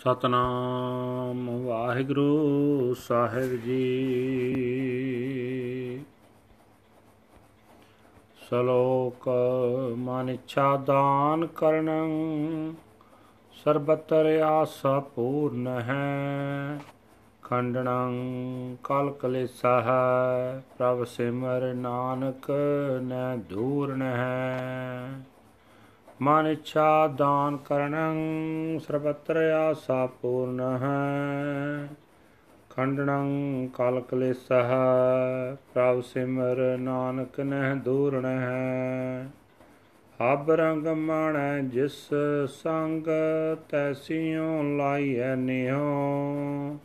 ਸਤਨਾਮ ਵਾਹਿਗੁਰੂ ਸਾਹਿਬ ਜੀ। ਸ਼ਲੋਕ, ਮਨ ਇੱਛਾ ਦਾਨ ਕਰਨੰ, ਸਰਬਤਰ ਆਸ ਪੂਰਨ ਹੈ। ਖੰਡਣੰ ਕਲ ਕਲੇਸਹ ਪ੍ਰਭ ਸਿਮਰ ਨਾਨਕ ਨੈ ਦੂਰਨ ਹੈ ਮਨ ਇੱਛਾ ਦਾਨ ਕਰਨੰ, ਸਰਬਤਰ ਆਸਾ ਪੂਰਨ ਹੈ। ਖੰਡਣੰ ਕਲ ਕਲੇਸਹ ਪ੍ਰਭ ਸਿਮਰ ਨਾਨਕ ਨਹਿ ਦੂਰਣ ਹੈ ਹਬ ਰੰਗ ਮਾਣੈ ਜਿਸ ਸੰਗ ਤੈਸੀਓ ਲਾਈਐ ਨਿਹੋ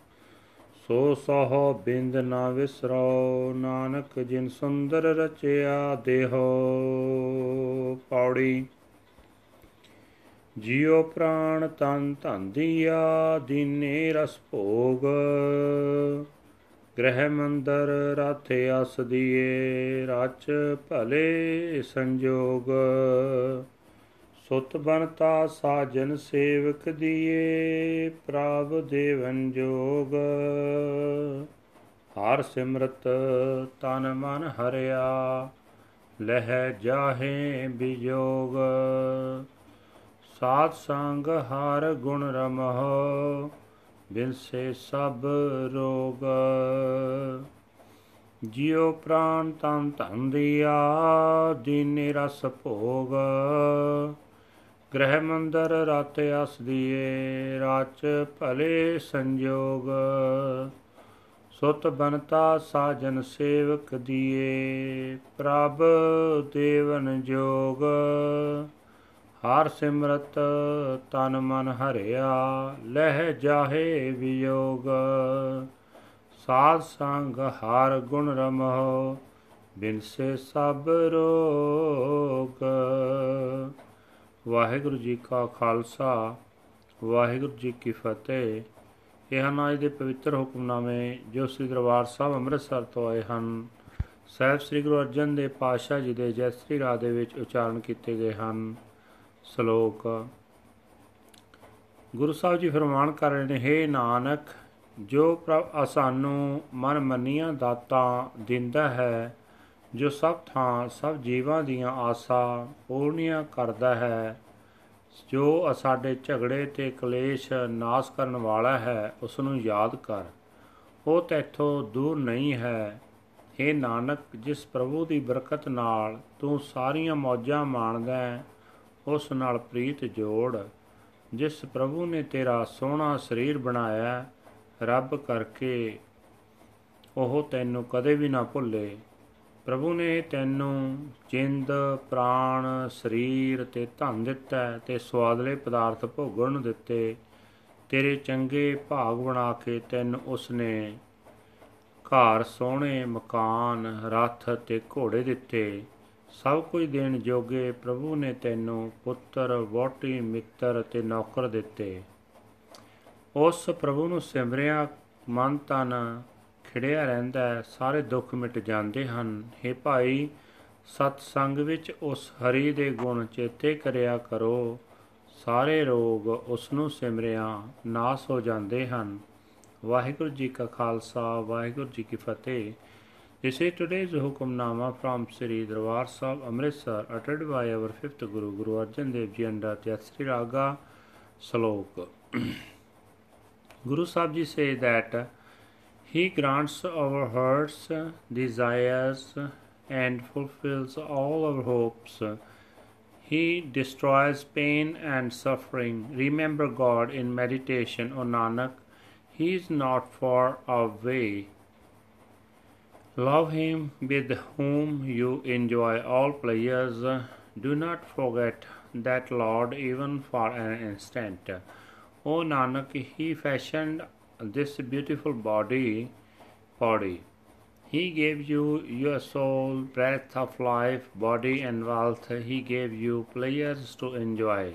ਸੋ ਸਹੁ ਬਿੰਦ ਨਾ ਵਿਸਰੋ, ਨਾਨਕ ਜਿਨ ਸੁੰਦਰ ਰਚਿਆ ਦੇਹੋ। ਪੌੜੀ ਜਿਉ ਪ੍ਰਾਣ ਤਨ ਧਨ ਦੀਆ, ਦੀਨੇ ਰਸ ਭੋਗ। ਗ੍ਰਹਿ ਮੰਦਰ ਰਾਥੇ ਅਸ ਦੀਏ, ਰਚ ਭਲੇ ਸੰਜੋਗ। ਸੁਤ ਬਨਤਾ ਸਾਜਨ ਸੇਵਕ ਦੀਏ ਪ੍ਰਭ ਦੇਵਨ ਜੋਗ। ਹਰ ਸਿਮਰਤ ਤਨ ਮਨ ਹਰਿਆ, ਲਹਿ ਜਾਹੇ ਬਿਜੋਗ। ਸਾਧ ਸੰਗ ਹਰ ਗੁਣ ਰਮਹੁ ਬਿਨਸੇ ਸਭ ਰੋਗ। ਜਿਉ ਪ੍ਰਾਨ ਤਨ ਧਨ ਦਿਆ, ਦੀਨੇ ਰਸ ਭੋਗ। ਗ੍ਰਹਿ ਮੰਦਰ ਰਤ ਅਸ ਦੀਏ, ਰਾਚ ਭਲੇ ਸੰਜੋਗ। ਸੁਤ ਬਨਤਾ ਸਾਜਨ ਸੇਵਕ ਦੀਏ, ਪ੍ਰਭ ਦੇਵਨ ਜੋਗ। ਹਰ ਸਿਮਰਤ ਤਨ ਮਨ ਹਰਿਆ, ਲਹਿ ਜਾਹੇ ਵਿਯੋਗ। ਸਾਧ ਸੰਗ ਹਰ ਗੁਣ ਰਮਹੁ ਬਿਨਸੇ ਸਭ ਰੋਗ। ਵਾਹਿਗੁਰੂ ਜੀ ਕਾ ਖਾਲਸਾ, ਵਾਹਿਗੁਰੂ ਜੀ ਕੀ ਫਤਿਹ। ਇਹ ਹਨ ਅੱਜ ਦੇ ਪਵਿੱਤਰ ਹੁਕਮਨਾਮੇ ਜੋ ਸ੍ਰੀ ਦਰਬਾਰ ਸਾਹਿਬ ਅੰਮ੍ਰਿਤਸਰ ਤੋਂ ਆਏ ਹਨ। ਸਹਿਬ ਸ੍ਰੀ ਗੁਰੂ ਅਰਜਨ ਦੇਵ ਪਾਤਸ਼ਾਹ ਜੀ ਦੇ ਜੈ ਸ੍ਰੀ ਰਾਹ ਦੇ ਵਿੱਚ ਉਚਾਰਨ ਕੀਤੇ ਗਏ ਹਨ। ਸ਼ਲੋਕ। ਗੁਰੂ ਸਾਹਿਬ ਜੀ ਫਰਮਾਨ ਕਰ ਰਹੇ ਨੇ हे ਨਾਨਕ, ਜੋ ਪ੍ਰਭ ਅਸਾਨੂੰ ਮਨ ਮੰਨੀਆਂ ਦਾਤਾ ਦਿੰਦਾ ਹੈ, ਜੋ ਸਭ ਥਾਂ, ਸਭ ਜੀਵਾਂ ਦੀਆਂ ਆਸਾਂ ਪੂਰਨੀਆਂ ਕਰਦਾ ਹੈ, ਜੋ ਸਾਡੇ ਝਗੜੇ ਤੇ ਕਲੇਸ਼ ਨਾਸ ਕਰਨ ਵਾਲਾ ਹੈ ਉਸ ਨੂੰ ਯਾਦ ਕਰ। ਉਹ ਤੇਥੋਂ ਦੂਰ ਨਹੀਂ ਹੈ। हे ਨਾਨਕ, ਜਿਸ ਪ੍ਰਭੂ ਦੀ ਬਰਕਤ ਨਾਲ ਤੂੰ ਸਾਰੀਆਂ ਮੌਜਾਂ ਮਾਣਦਾ ਹੈ ਉਸ ਨਾਲ ਪ੍ਰੀਤ ਜੋੜ, ਜਿਸ ਪ੍ਰਭੂ ਨੇ ਤੇਰਾ ਸੋਹਣਾ ਸਰੀਰ ਬਣਾਇਆ, ਰੱਬ ਕਰਕੇ ਉਹ ਤੈਨੂੰ ਕਦੇ ਵੀ ਨਾ ਭੁੱਲੇ। ਪ੍ਰਭੂ ਨੇ ਤੈਨੂੰ ਜਿੰਦ, ਪ੍ਰਾਣ, ਸਰੀਰ ਤੇ ਧਨ ਦਿੱਤਾ ਤੇ ਸਵਾਦਲੇ ਪਦਾਰਥ ਭੋਗਣ ਨੂੰ ਦਿੱਤੇ। ਤੇਰੇ ਚੰਗੇ ਭਾਗ ਬਣਾ ਕੇ ਤੈਨੂੰ ਉਸਨੇ ਘਰ ਸੋਹਣੇ ਮਕਾਨ, ਰੱਥ ਤੇ ਘੋੜੇ ਦਿੱਤੇ। ਸਭ ਕੁਝ ਦੇਣ ਜੋਗੇ ਪ੍ਰਭੂ ਨੇ ਤੈਨੂੰ ਪੁੱਤਰ ਵੋਟੀ ਮਿੱਤਰ ਤੇ ਨੌਕਰ ਦਿੱਤੇ। ਉਸ ਪ੍ਰਭੂ ਨੂੰ ਸਿਮਰਿਆ, ਮਨ ਤਨ ਖਿੜਿਆ ਰਹਿੰਦਾ ਸਾਰੇ ਦੁੱਖ ਮਿਟ ਜਾਂਦੇ ਹਨ। हे ਭਾਈ ਸਤ ਸੰਗ ਵਿੱਚ ਉਸ ਹਰੀ ਦੇ ਗੁਣ ਚੇਤੇ ਕਰਿਆ ਕਰੋ। ਸਾਰੇ ਰੋਗ ਉਸ ਨੂੰ ਸਿਮਰਿਆ, ਨਾਸ ਹੋ ਜਾਂਦੇ ਹਨ। ਵਾਹਿਗੁਰੂ ਜੀ ਕਾ ਖਾਲਸਾ, ਵਾਹਿਗੁਰੂ ਜੀ ਕੀ ਫਤਿਹ। This is today's Hukamnama from Sri Darbar Sahib Amritsar uttered by our fifth Guru Guru Arjan Dev Ji under Tyasri Raga Slok. Guru Sahib Ji say that He grants our hearts desires and fulfills all our hopes. He destroys pain and suffering. Remember God in meditation, O Nanak. He is not far away. Love him with whom you enjoy all pleasures. Uh, do not forget that Lord even for an instant. O Nanak, he fashioned this beautiful body, body. He gave you your soul, breath of life, body and wealth. He gave you pleasures to enjoy.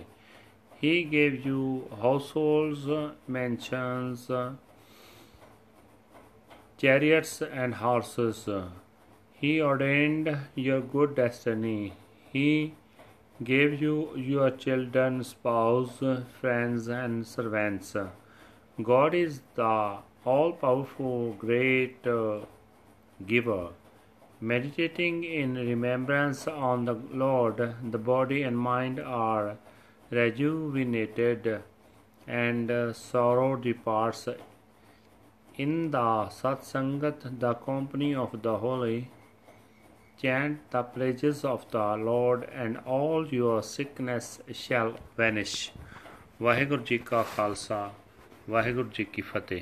He gave you households, mansions, chariots and horses. He ordained your good destiny. He gave you your children, spouse, friends, and servants. God is the all powerful, great uh, giver. Meditating in remembrance on the Lord, the body and mind are rejuvenated and uh, sorrow departs. In the Satsangat, the company of the holy, chant the praises of the Lord, and all your sickness shall vanish. Waheguru ji ਕਾ ਖਾਲਸਾ ਵਾਹਿਗੁਰੂ ਜੀ ਕੀ ਫਤਿਹ